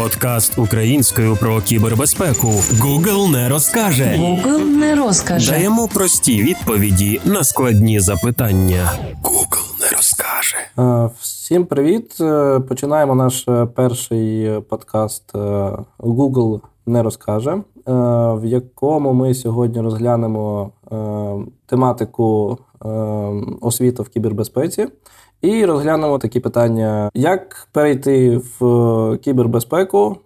Подкаст українською про кібербезпеку. Google не розкаже. Google не розкаже. Даємо прості відповіді на складні запитання. Google не розкаже. Е, всім привіт! Е, починаємо наш е, перший подкаст Google не розкаже, в якому ми сьогодні розглянемо тематику освіти в кібербезпеці. І розглянемо такі питання: як перейти в кібербезпеку,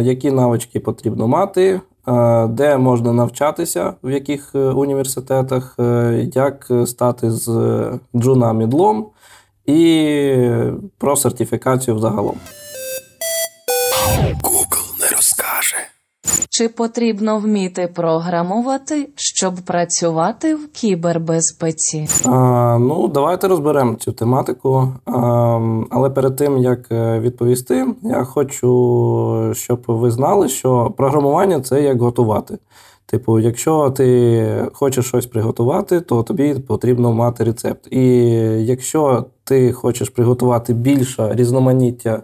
які навички потрібно мати, де можна навчатися, в яких університетах, як стати з джуна мідлом, і про сертифікацію взагалом. Чи потрібно вміти програмувати, щоб працювати в кібербезпеці? А, Ну, давайте розберемо цю тематику. А, Але перед тим як е, відповісти, я хочу, щоб ви знали, що програмування це як готувати. Типу, якщо ти хочеш щось приготувати, то тобі потрібно мати рецепт. І якщо ти хочеш приготувати більше різноманіття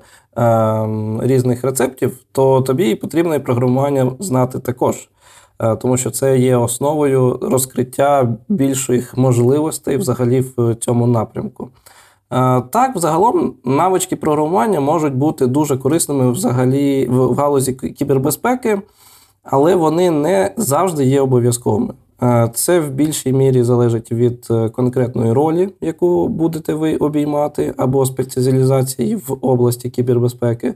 різних рецептів, то тобі потрібно і програмування знати також. Е, тому що це є основою розкриття більших можливостей взагалі в цьому напрямку. Е, так, взагалом, навички програмування можуть бути дуже корисними взагалі в галузі кібербезпеки але вони не завжди є обов'язковими. Е, це в більшій мірі залежить від е, конкретної ролі, яку будете ви обіймати, або спеціалізації в області кібербезпеки, е,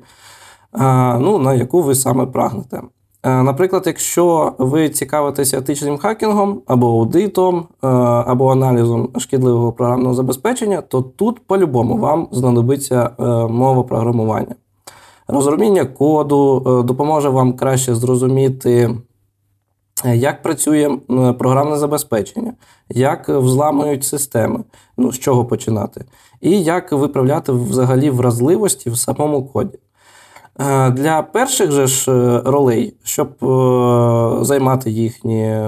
ну, на яку ви саме прагнете. Наприклад, якщо ви цікавитеся етичним хакінгом або аудитом, або аналізом шкідливого програмного забезпечення, то тут по-любому вам знадобиться мова програмування. Розуміння коду допоможе вам краще зрозуміти, як працює програмне забезпечення, як взламують системи, ну, з чого починати, і як виправляти взагалі вразливості в самому коді. Е, для перших же ж е, ролей, щоб е, займати їхні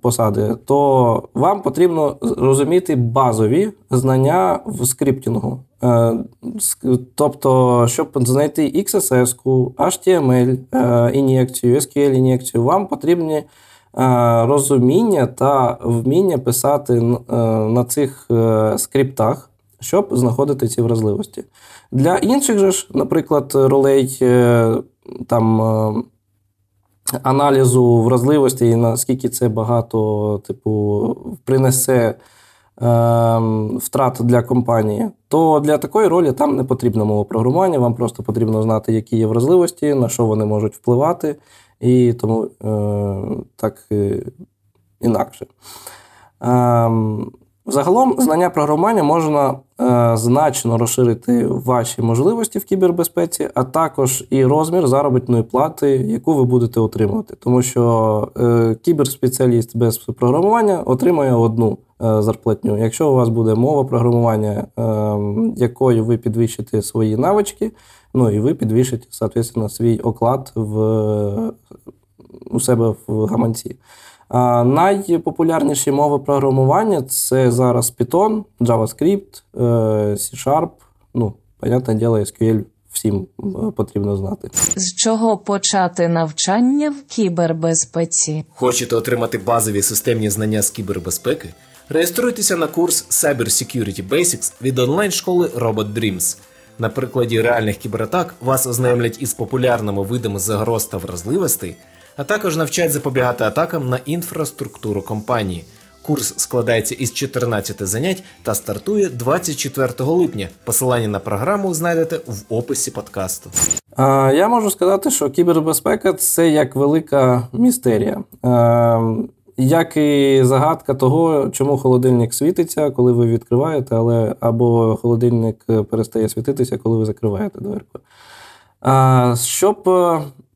посади, то вам потрібно розуміти базові знання в скриптінгу. Тобто, щоб знайти XSS, HTML ін'єкцію, SQL ін'єкцію, вам потрібні розуміння та вміння писати на цих скриптах щоб знаходити ці вразливості. Для інших же ж, наприклад, ролей е, там е, аналізу вразливості і наскільки це багато, типу, принесе. Е, втрат для компанії, то для такої ролі там не потрібно мова програмування, вам просто потрібно знати, які є вразливості, на що вони можуть впливати, і тому так інакше. Ем, Загалом, знання програмування можна е, значно розширити ваші можливості в кібербезпеці, а також і розмір заробітної плати, яку ви будете отримувати. Тому що е, кіберспеціаліст без програмування отримує одну е, зарплатню. Якщо у вас буде мова програмування, е, якою ви підвищите свої навички, ну і ви підвищите, соответственно, свій оклад в, у себе в гаманці. А Найпопулярніші мови програмування це зараз Python, JavaScript, е, C-Sharp, ну, понятне діло, SQL всім е, потрібно знати. З чого почати навчання в кібербезпеці? Хочете отримати базові системні знання з кібербезпеки? Реєструйтеся на курс Cyber Security Basics від онлайн-школи Robot Dreams. На прикладі реальних кібератак вас ознайомлять із популярними видами загроз та вразливостей а також навчать запобігати атакам на інфраструктуру компанії. Курс складається із 14 занять та стартує 24 липня. Посилання на програму знайдете в описі подкасту. Я можу сказати, що кібербезпека це як велика містерія. Як і загадка того, чому холодильник світиться, коли ви відкриваєте, але або холодильник перестає світитися, коли ви закриваєте дверку. Щоб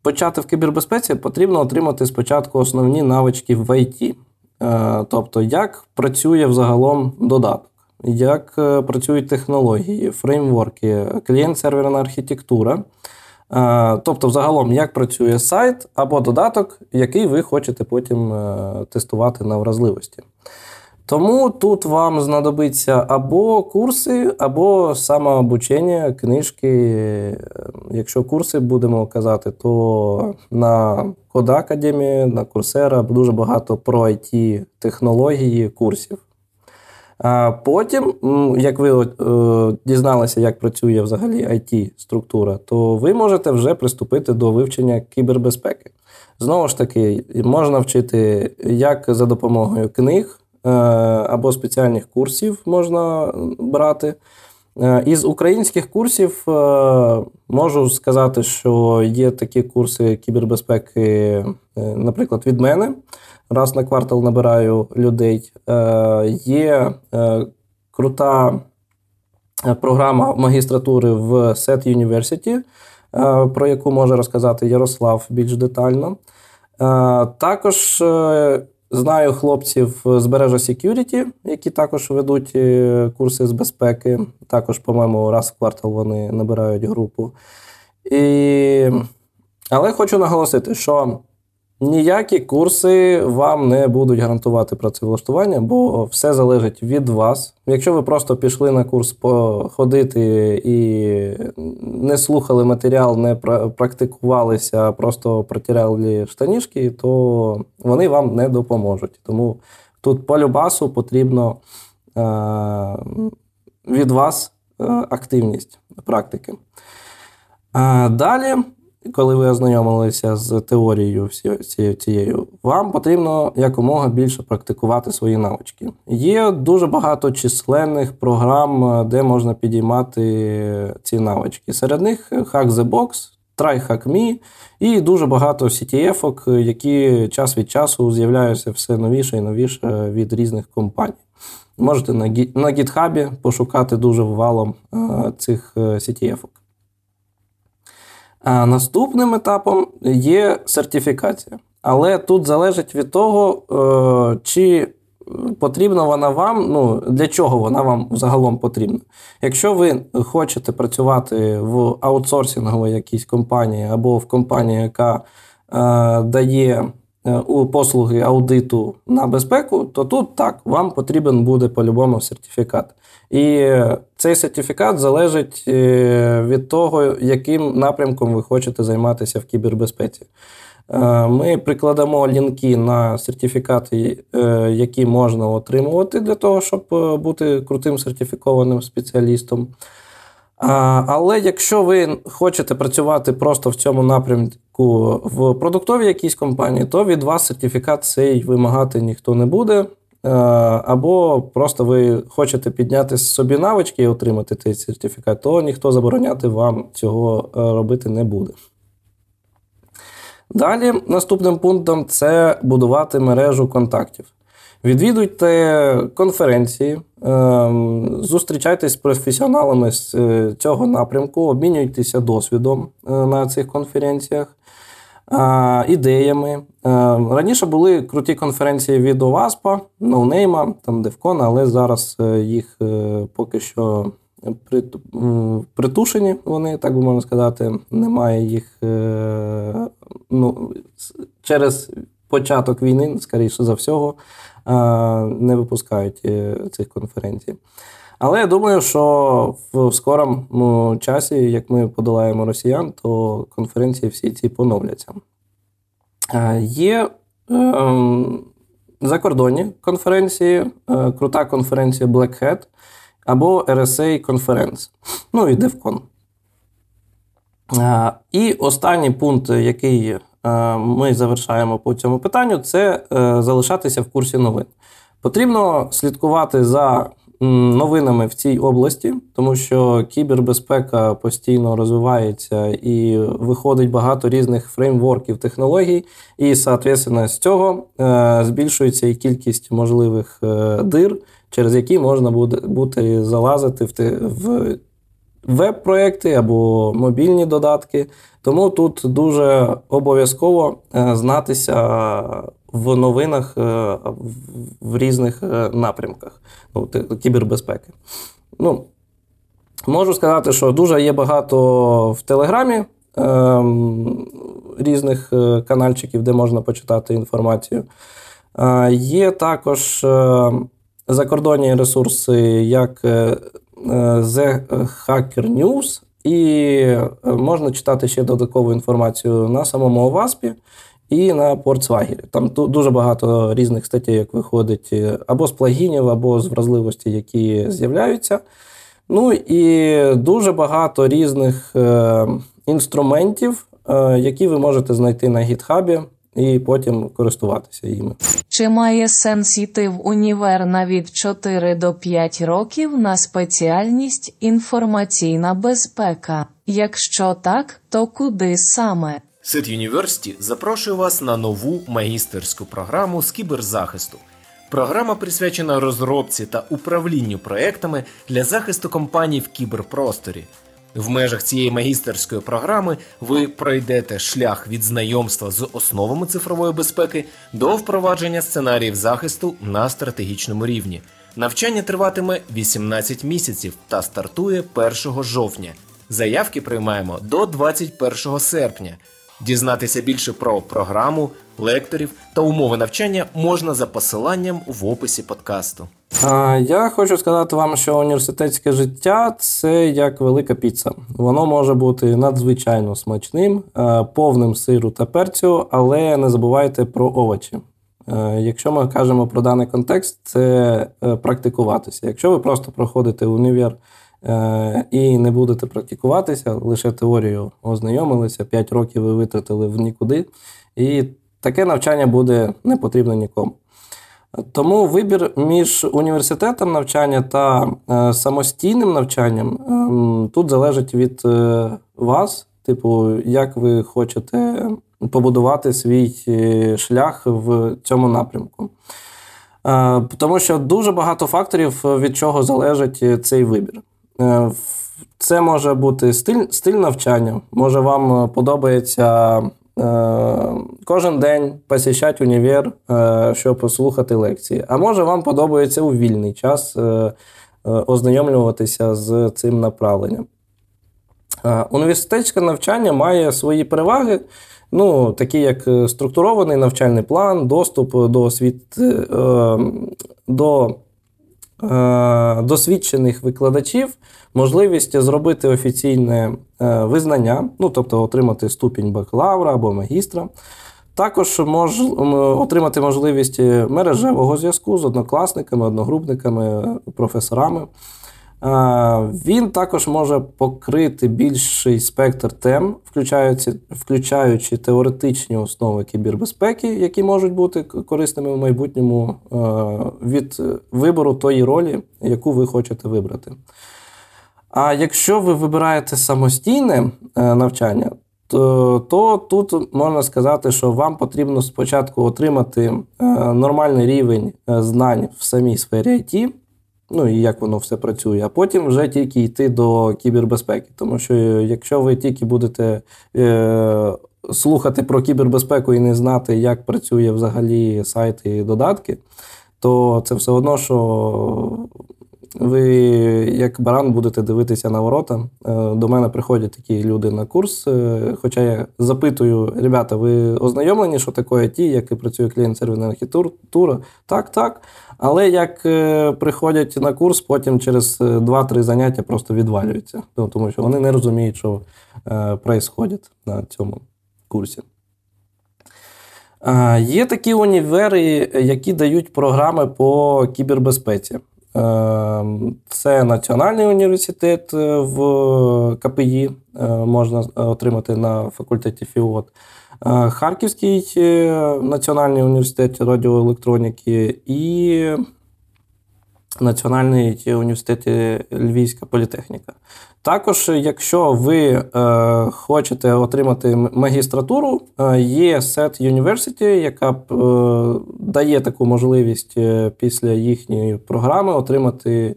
почати в кібербезпеці, потрібно отримати спочатку основні навички в IT. Е, тобто, як працює взагалом додаток, як е, працюють технології, фреймворки, клієнт-серверна архітектура. Е, тобто, взагалом, як працює сайт або додаток, який ви хочете потім тестувати на вразливості. Тому тут вам знадобиться або курси, або самообучення, книжки. Якщо курси будемо казати, то на Кода Академії, на Курсера дуже багато про it технології курсів. А потім, як ви е, дізналися, як працює взагалі it структура то ви можете вже приступити до вивчення кібербезпеки. Знову ж таки, можна вчити як за допомогою книг е, або спеціальних курсів можна брати. Е, із українських курсів можу сказати, що є такі курси кібербезпеки, наприклад, від мене раз на квартал набираю людей. Е, є е, крута е, програма магістратури в SET University, про яку може розказати Ярослав більш детально. Також знаю хлопців з Бережа Security, які також ведуть курси з безпеки. Також, по-моєму, раз в квартал вони набирають групу. І... Але хочу наголосити, що Ніякі курси вам не будуть гарантувати працевлаштування, бо все залежить від вас. Якщо ви просто пішли на курс походити і не слухали матеріал, не практикувалися, просто протирали штанішки, то вони вам не допоможуть. Тому тут по любасу потрібно е- від вас е- активність практики. Е- далі коли ви ознайомилися з теорією цією, вам потрібно якомога більше практикувати свої навички. Є дуже багато численних програм, де можна підіймати ці навички. Серед них Hack the Box, TryHackMe і дуже багато CTF-ок, які час від часу з'являються все новіше і новіше від різних компаній. Можете на GitHub пошукати дуже валом цих CTF-ок. А наступним етапом є сертифікація. Але тут залежить від того, е, чи потрібна вона вам, ну для чого вона вам загалом потрібна. Якщо ви хочете працювати в аутсорсинговій якійсь компанії або в компанії, яка е, дає послуги аудиту на безпеку, то тут так, вам потрібен буде по-любому сертифікат. І цей сертифікат залежить е, від того, яким напрямком ви хочете займатися в кібербезпеці. Е, ми прикладемо лінки на сертифікати, е, які можна отримувати для того, щоб бути крутим сертифікованим спеціалістом. Але якщо ви хочете працювати просто в цьому напрямку в продуктовій якійсь компанії, то від вас сертифікат цей вимагати ніхто не буде. Або просто ви хочете підняти собі навички і отримати цей сертифікат, то ніхто забороняти вам цього е, робити не буде. Далі, наступним пунктом це будувати мережу контактів. Відвідуйте конференції, е, зустрічайтесь з професіоналами з цього напрямку, обмінюйтеся досвідом на цих конференціях ідеями. Раніше були круті конференції від ОВАСПа, ноунейма, там Девкона, але зараз е, їх е, поки що притушені, вони, так би можна сказати, немає їх е, ну, через початок війни, скоріше за всього, не випускають цих конференцій. Але я думаю, що в скорому часі, як ми подолаємо росіян, то конференції всі ці поновляться. Є ем, закордонні конференції, е, крута конференція Black Hat або RSA Conference, ну і DevCon. І останній пункт, який е, ми завершаємо по цьому питанню, це е, залишатися в курсі новин. Потрібно слідкувати за новинами в цій області, тому що кібербезпека постійно розвивається і виходить багато різних фреймворків технологій, і, соответственно, з цього е, збільшується і кількість можливих е, дир, через які можна буде бути залазити в веб-проекти або мобільні додатки. Тому тут дуже обов'язково е, знатися в новинах е, в різних е, напрямках ну, кібербезпеки. Ну, Можу сказати, що дуже є багато в Телеграмі ем, різних канальчиків, де можна почитати інформацію. Є також закордонні ресурси, як The Hacker News, і можна читати ще додаткову інформацію на самому ОВАСПі і на Портсвагері. Там дуже багато різних статей, як виходить, або з плагінів, або з вразливості, які з'являються. Ну і дуже багато різних е, інструментів, е, які ви можете знайти на гітхабі. І потім користуватися їми. Чи має сенс йти в універ на від 4 до 5 років на спеціальність інформаційна безпека? Якщо так, то куди саме? Сит Юніверсіті запрошує вас на нову магістерську програму з кіберзахисту. Програма присвячена розробці та управлінню проектами для захисту компаній в кіберпросторі. В межах цієї магістерської програми ви пройдете шлях від знайомства з основами цифрової безпеки до впровадження сценаріїв захисту на стратегічному рівні. Навчання триватиме 18 місяців та стартує 1 жовтня. Заявки приймаємо до 21 серпня. Дізнатися більше про програму, лекторів та умови навчання можна за посиланням в описі подкасту. Я хочу сказати вам, що університетське життя це як велика піца. Воно може бути надзвичайно смачним, повним сиру та перцю, але не забувайте про овочі. Якщо ми кажемо про даний контекст, це е, практикуватися. Якщо ви просто проходите універ Е, і не будете практикуватися, лише теорію ознайомилися, 5 років ви витратили в нікуди, і таке навчання буде не потрібно нікому. Тому вибір між університетом навчання та е, самостійним навчанням ем, тут залежить від е, вас, типу, як ви хочете побудувати свій шлях в цьому напрямку. Тому що дуже багато факторів, від чого залежить цей вибір. Е, це може бути стиль стиль навчання. Може, вам е, подобається е, кожен день посіщати універ, е, щоб послухати лекції. А може, вам подобається у вільний час е, е ознайомлюватися з цим направленням. Університетське навчання має свої переваги, ну, такі як структурований навчальний план, доступ до освіт, до Е, досвідчених викладачів можливість зробити офіційне е, визнання, ну тобто отримати ступінь бакалавра або магістра. Також мож отримати можливість мережевого зв'язку з однокласниками, одногрупниками, професорами. Він також може покрити більший спектр тем, включаючи включаючи теоретичні основи кібербезпеки, які можуть бути корисними в майбутньому від вибору тої ролі, яку ви хочете вибрати. А якщо ви вибираєте самостійне е, навчання, то, то тут можна сказати, що вам потрібно спочатку отримати е, нормальний рівень е, знань в самій сфері IT ну і як воно все працює, а потім вже тільки йти до кібербезпеки. Тому що якщо ви тільки будете е, слухати про кібербезпеку і не знати, як працює взагалі сайти і додатки, то це все одно, що ви, як баран, будете дивитися на ворота. Е, до мене приходять такі люди на курс. Е, хоча я запитую, ребята, ви ознайомлені, що таке IT, як і працює клієнт серверна архітектура? Так, так. Але як е, приходять на курс, потім через 2-3 заняття просто відвалюються, ну, тому що вони не розуміють, що відбувається на цьому курсі. Є такі універи, які дають програми по кібербезпеці. Це Національний університет е, в КПІ, е, можна отримати на факультеті ФІОТ, е, Харківський національний університет радіоелектроніки і Національний університет Львівська політехніка. Також, якщо ви е, хочете отримати магістратуру, е, є SET University, яка е, дає таку можливість е, після їхньої програми отримати.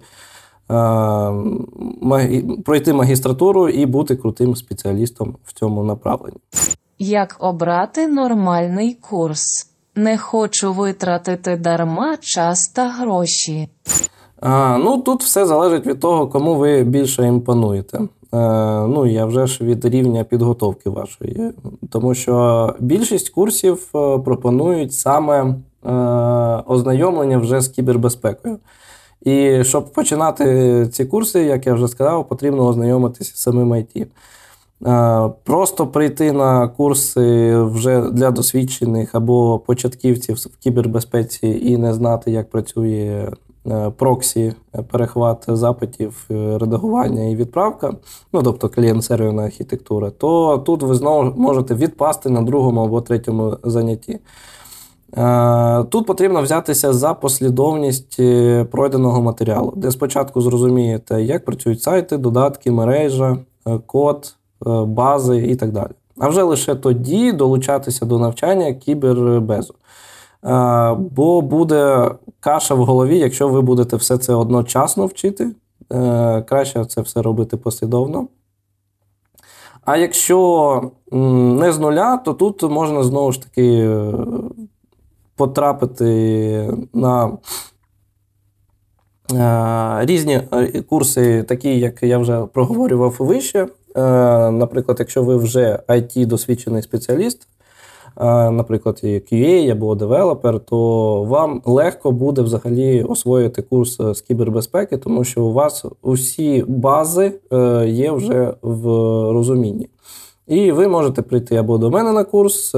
Е, пройти магістратуру і бути крутим спеціалістом в цьому направленні. Як обрати нормальний курс? Не хочу витратити дарма час та гроші. А, Ну тут все залежить від того, кому ви більше імпонуєте. ну і вже ж від рівня підготовки вашої. Тому що більшість курсів пропонують саме ознайомлення вже з кібербезпекою. І щоб починати ці курси, як я вже сказав, потрібно ознайомитися з самим IT. Просто прийти на курси вже для досвідчених або початківців в кібербезпеці і не знати, як працює е, проксі, перехват запитів, е, редагування і відправка, ну тобто клієнт-серверна архітектура, то тут ви знову можете відпасти на другому або третьому занятті. Е, тут потрібно взятися за послідовність пройденого матеріалу, де спочатку зрозумієте, як працюють сайти, додатки, мережа, код. Е, бази і так далі. А вже лише тоді долучатися до навчання кібербезу. Е, бо буде каша в голові, якщо ви будете все це одночасно вчити. Е, краще це все робити послідовно. А якщо не з нуля, то тут можна знову ж таки потрапити на різні курси, такі, як я вже проговорював вище. Е, наприклад, якщо ви вже it досвідчений спеціаліст, е, наприклад, QA або девелопер, то вам легко буде взагалі освоїти курс з кібербезпеки, тому що у вас усі бази е, є вже в розумінні. І ви можете прийти або до мене на курс,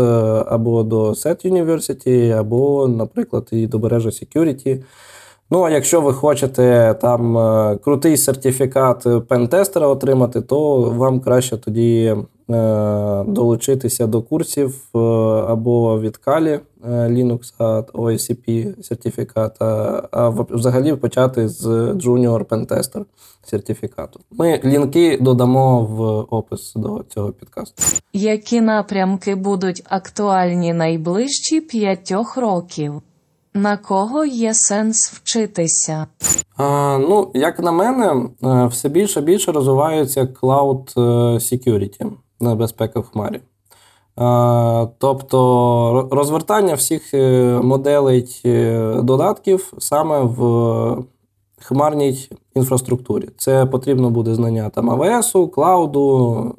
або до SET University, або, наприклад, і до Бережа Security. Ну, а якщо ви хочете там е, крутий сертифікат пентестера отримати, то вам краще тоді е, долучитися до курсів е, або від Kali Linux OSCP сертифікат, а взагалі почати з Junior Pentester сертифікату. Ми лінки додамо в опис до цього підкасту. Які напрямки будуть актуальні найближчі п'ятьох років? На кого є сенс вчитися? А, Ну, як на мене, е, все більше і більше розвивається Cloud е, Security, безпека в хмарі. А, Тобто розвертання всіх е, моделей додатків саме в хмарній інфраструктурі. Це потрібно буде знання там АВС, клауду,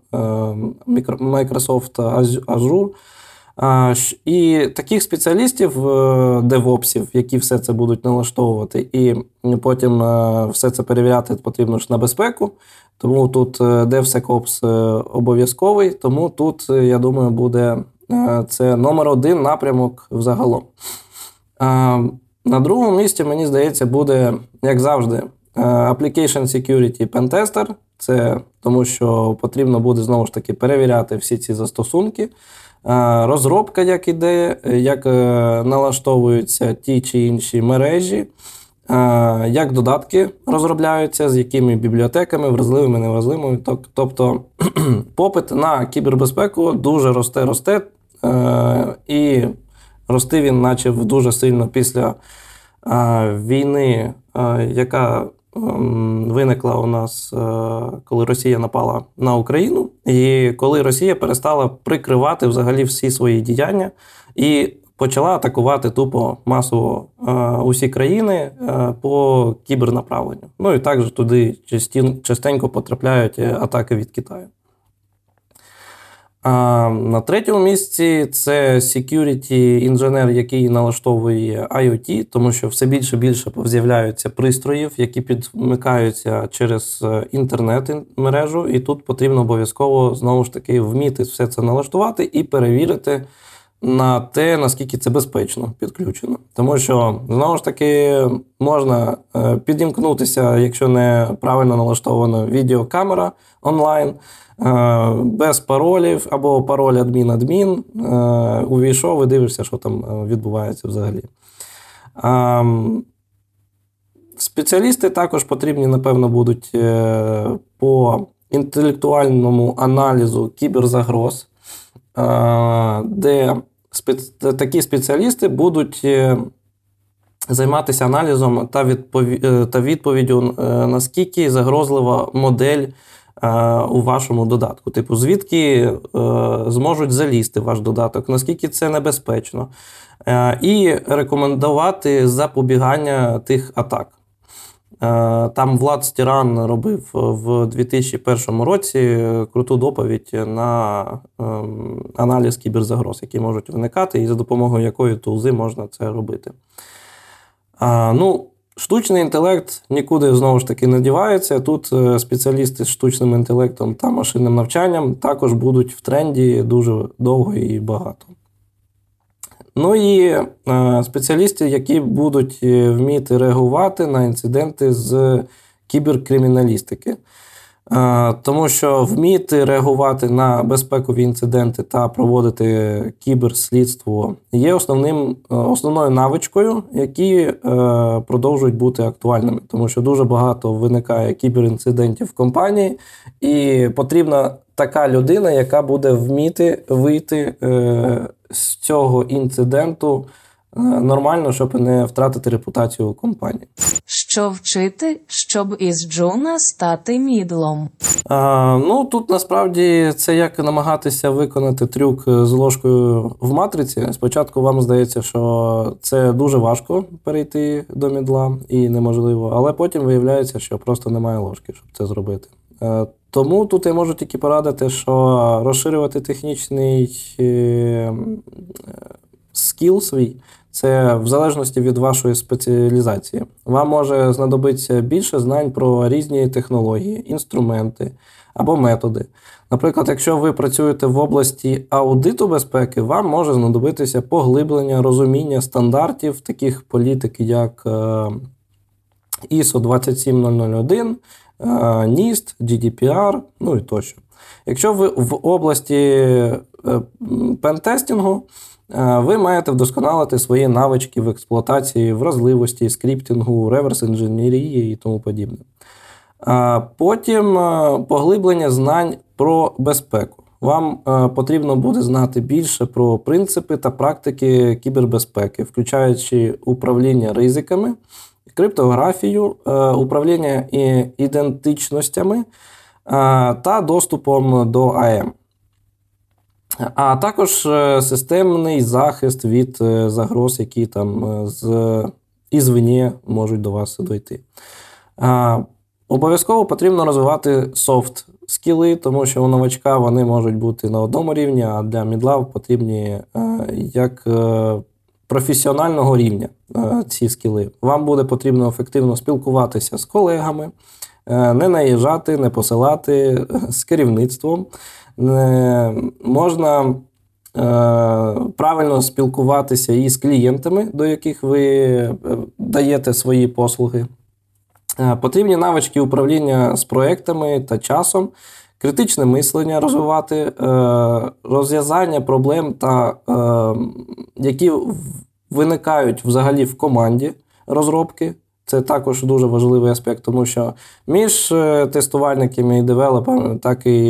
Microsoft Azure. І таких спеціалістів, е, девопсів, які все це будуть налаштовувати, і потім е, все це перевіряти потрібно ж на безпеку. Тому тут е, DevSecOps обов'язковий, тому тут, я думаю, буде це номер один напрямок взагалом. На другому місці, мені здається, буде, як завжди, Application Security Pentester. Це тому, що потрібно буде знову ж таки перевіряти всі ці застосунки. Е, розробка, як іде, як е, налаштовуються ті чи інші мережі, е, як додатки розробляються, з якими бібліотеками, вразливими, невразливими. Тобто попит на кібербезпеку дуже росте-росте, і рости він почав дуже сильно після війни, яка виникла у нас, е, коли Росія напала на Україну, і коли Росія перестала прикривати взагалі всі свої діяння і почала атакувати тупо масово е, усі країни е, по кібернаправленню. Ну і також туди частенько потрапляють атаки від Китаю. А на третьому місці це security інженер, який налаштовує IoT, тому що все більше більше з'являються пристроїв, які підмикаються через е, інтернет-мережу, і тут потрібно обов'язково знову ж таки вміти все це налаштувати і перевірити на те, наскільки це безпечно підключено. Тому що знову ж таки можна е, підімкнутися, якщо не правильно налаштована відеокамера онлайн. Е, без паролів або пароль адмін-адмін, е, увійшов і дивишся, що там відбувається взагалі. Спеціалісти також потрібні, напевно, будуть по інтелектуальному аналізу кіберзагроз, де такі спеціалісти будуть займатися аналізом та відповіддю, наскільки загрозлива модель Е, у вашому додатку. Типу, звідки е, зможуть залізти ваш додаток, наскільки це небезпечно, е, і рекомендувати запобігання тих атак. Там Влад Стіран робив в 2001 році круту доповідь на ем, аналіз кіберзагроз, які можуть виникати, і за допомогою якої тулзи можна це робити. Ну, Штучний інтелект нікуди знову ж таки не дівається. Тут е, спеціалісти з штучним інтелектом та машинним навчанням також будуть в тренді дуже довго і багато. Ну і е, спеціалісти, які будуть е, вміти реагувати на інциденти з кіберкриміналістики. Тому що вміти реагувати на безпекові інциденти та проводити кіберслідство є основним е, основною навичкою, які е, продовжують бути актуальними, тому що дуже багато виникає кіберінцидентів в компанії, і потрібна така людина, яка буде вміти вийти е, з цього інциденту. Нормально, щоб не втратити репутацію компанії. Що вчити, щоб із Джуна стати мідлом? А, Ну тут насправді це як намагатися виконати трюк з ложкою в матриці. Спочатку вам здається, що це дуже важко перейти до мідла і неможливо, але потім виявляється, що просто немає ложки, щоб це зробити. Тому тут я можу тільки порадити, що розширювати технічний е, скіл свій. Це в залежності від вашої спеціалізації. Вам може знадобитися більше знань про різні технології, інструменти або методи. Наприклад, якщо ви працюєте в області аудиту безпеки, вам може знадобитися поглиблення розуміння стандартів таких політик, як ISO 27001, NIST, GDPR, ну і тощо. Якщо ви в області е, пентестінгу, Е, ви маєте вдосконалити свої навички в експлуатації, вразливості, скриптингу, реверс інженерії і тому подібне. Е, потім е, поглиблення знань про безпеку. Вам потрібно буде знати більше про принципи та практики кібербезпеки, включаючи управління ризиками, криптографію, управління ідентичностями та доступом до АМ а також е, системний захист від е, загроз, які там е, з ізвині можуть до вас дойти. Обов'язково потрібно розвивати софт скіли, тому що у новачка вони можуть бути на одному рівні, а для мідла потрібні як професіонального рівня ці скіли. Вам буде потрібно ефективно спілкуватися з колегами, не наїжджати, не посилати з керівництвом. Е, можна е, правильно спілкуватися і з клієнтами, до яких ви е, даєте свої послуги. Потрібні навички управління з проектами та часом, критичне мислення розвивати, розв'язання проблем, та, які виникають взагалі в команді розробки. Це також дуже важливий аспект, тому що між е, тестувальниками і девелоперами, так і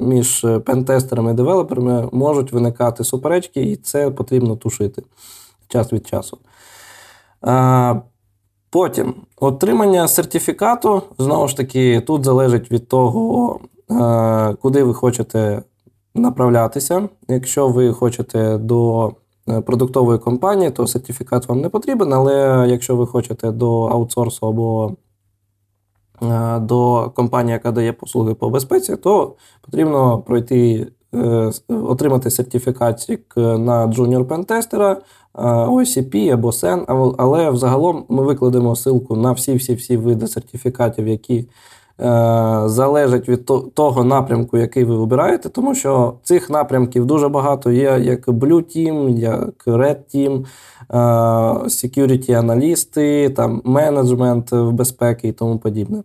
між пентестерами і девелоперами можуть виникати суперечки, і це потрібно тушити час від часу. Потім отримання сертифікату, знову ж таки, тут залежить від того, е, куди ви хочете направлятися. Якщо ви хочете до Е, продуктової компанії, то сертифікат вам не потрібен, але якщо ви хочете до аутсорсу або е, до компанії, яка дає послуги по безпеці, то потрібно пройти, е, отримати сертифікатик на Junior Pentester, OCP або SEN, але взагалом ми викладемо ссылку на всі-всі-всі види сертифікатів, які Е, залежить від того напрямку, який ви вибираєте, тому що цих напрямків дуже багато є як Blue Team, як Red Team, е, security аналісти, там менеджмент безпеки і тому подібне.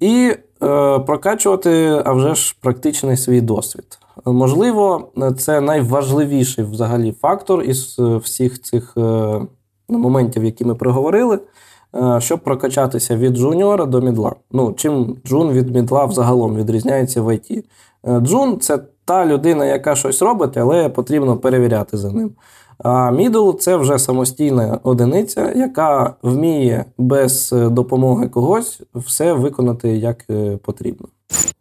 І е, прокачувати а вже ж практичний свій досвід. Можливо, це найважливіший взагалі фактор із всіх цих моментів, які ми проговорили. Е, щоб прокачатися від джуніора до мідла. Ну, Чим джун від мідла загалом відрізняється в ІТ? Е, джун це та людина, яка щось робить, але потрібно перевіряти за ним. А мідл це вже самостійна одиниця, яка вміє без допомоги когось все виконати як е, потрібно.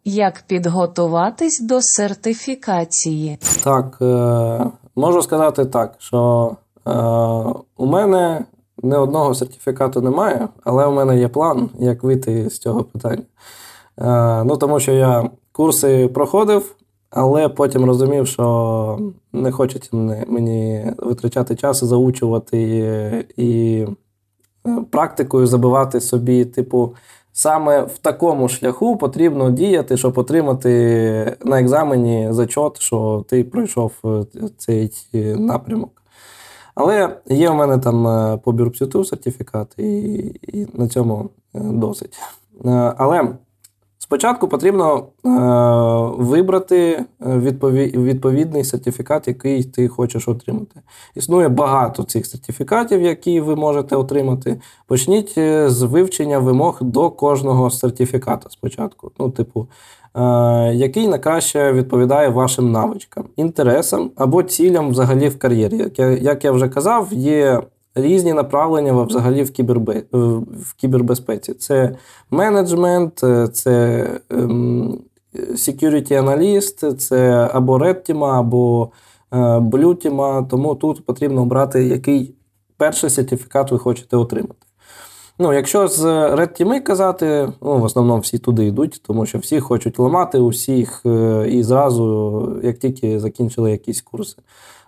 Як підготуватись до сертифікації? Так, можу сказати так, що у мене не одного сертифікату немає, але у мене є план, як вийти з цього питання. Е, ну, Тому що я курси проходив, але потім розумів, що не хочеться мені витрачати час, заучувати і практикою забивати собі, типу, саме в такому шляху потрібно діяти, щоб отримати на екзамені зачот, що ти пройшов цей напрямок. Але є в мене там е, по бюрпсюту сертифікат, і, і на цьому е, досить. Е, але спочатку потрібно вибрати відповідний сертифікат, який ти хочеш отримати. Існує багато цих сертифікатів, які ви можете отримати. Почніть з вивчення вимог до кожного сертифіката спочатку. Ну, типу, який найкраще відповідає вашим навичкам, інтересам або цілям взагалі в кар'єрі. Як я, як я вже казав, є різні направлення взагалі в кібербе, в кібербезпеці. Це менеджмент, е, це ем, security analyst, це або Team, або е, Blue Team, Тому тут потрібно обрати, який перший сертифікат ви хочете отримати. Ну, якщо з Red Team казати, ну, в основному всі туди йдуть, тому що всі хочуть ламати усіх е, і зразу, як тільки закінчили якісь курси.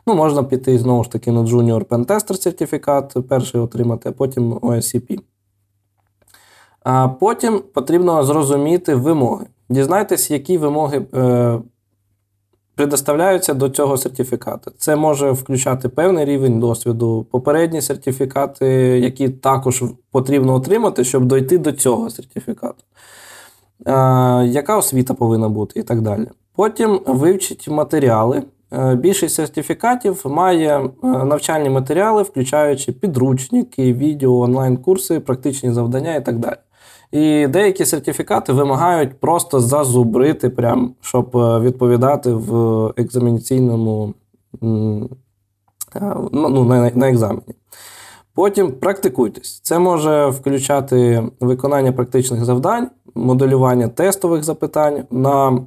Ну, можна піти знову ж таки на Junior Pentester сертифікат, перший отримати, а потім OSCP. А потім потрібно зрозуміти вимоги. Дізнайтесь, які вимоги е, предоставляються до цього сертифікату. Це може включати певний рівень досвіду, попередні сертифікати, які також потрібно отримати, щоб дойти до цього сертифікату. Яка освіта повинна бути і так далі. Потім вивчіть матеріали. Е, більшість сертифікатів має е, навчальні матеріали, включаючи підручники, відео, онлайн-курси, практичні завдання і так далі. І деякі сертифікати вимагають просто зазубрити, прям, щоб е, відповідати в екзаменаційному е, ну, на, на екзамені. Потім практикуйтесь. Це може включати виконання практичних завдань, моделювання тестових запитань на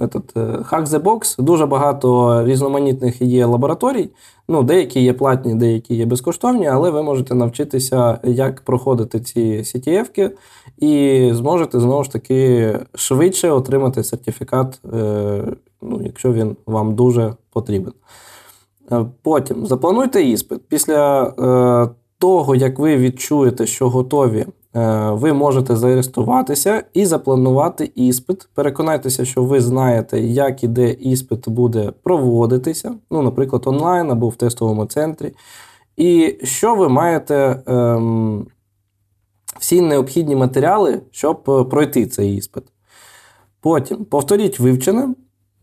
этот, е, Hack the Box. Дуже багато різноманітних є лабораторій. Ну, Деякі є платні, деякі є безкоштовні, але ви можете навчитися, як проходити ці CTF-ки, і зможете знову ж таки швидше отримати сертифікат, е, ну, якщо він вам дуже потрібен. Е, потім заплануйте іспит. Після того, як ви відчуєте, що готові Е, ви можете зареєструватися і запланувати іспит. Переконайтеся, що ви знаєте, як і де іспит буде проводитися, ну, наприклад, онлайн або в тестовому центрі. І що ви маєте ем, всі необхідні матеріали, щоб е, пройти цей іспит. Потім повторіть вивчене.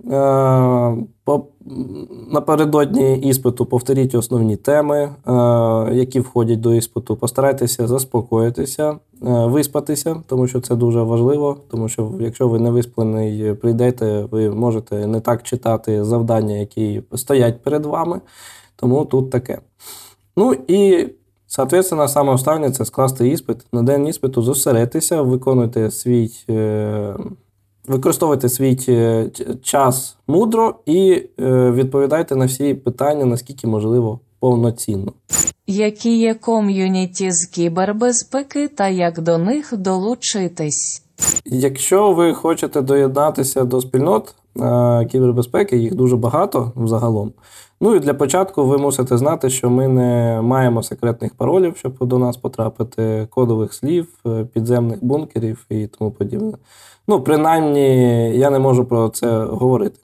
Е, напередодні іспиту повторіть основні теми, е, які входять до іспиту. Постарайтеся заспокоїтися, е, виспатися, тому що це дуже важливо. Тому що, якщо ви не висплений прийдете, ви можете не так читати завдання, які стоять перед вами. Тому тут таке. Ну і, соответственно, саме останнє це скласти іспит. На день іспиту зосередьтеся, виконуйте свій. Використовуйте свій е, час мудро і е, відповідайте на всі питання, наскільки можливо, повноцінно. Які є ком'юніті з кібербезпеки та як до них долучитись? Якщо ви хочете доєднатися до спільнот е, кібербезпеки, їх дуже багато взагалом. Ну і для початку ви мусите знати, що ми не маємо секретних паролів, щоб до нас потрапити, кодових слів, підземних бункерів і тому подібне. Ну, принаймні, я не можу про це говорити.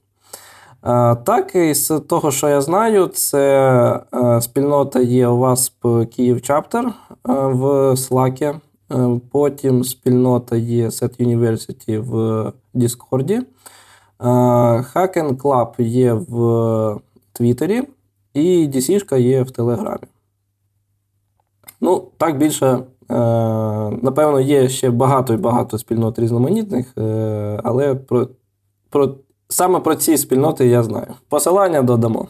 Так, із того, що я знаю, це е, спільнота є у вас Київ Чаптер в Slack. Е, потім спільнота є Set University в Discord. Hacken Club є в Твіттері, і DC є в Телеграмі. Ну, так більше Е, напевно, є ще багато і багато спільнот різноманітних, е, але про, про, саме про ці спільноти я знаю. Посилання додамо.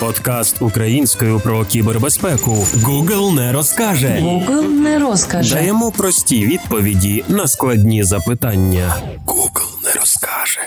Подкаст українською про кібербезпеку. Google не розкаже. Google не розкаже. Даємо прості відповіді на складні запитання. Google не розкаже.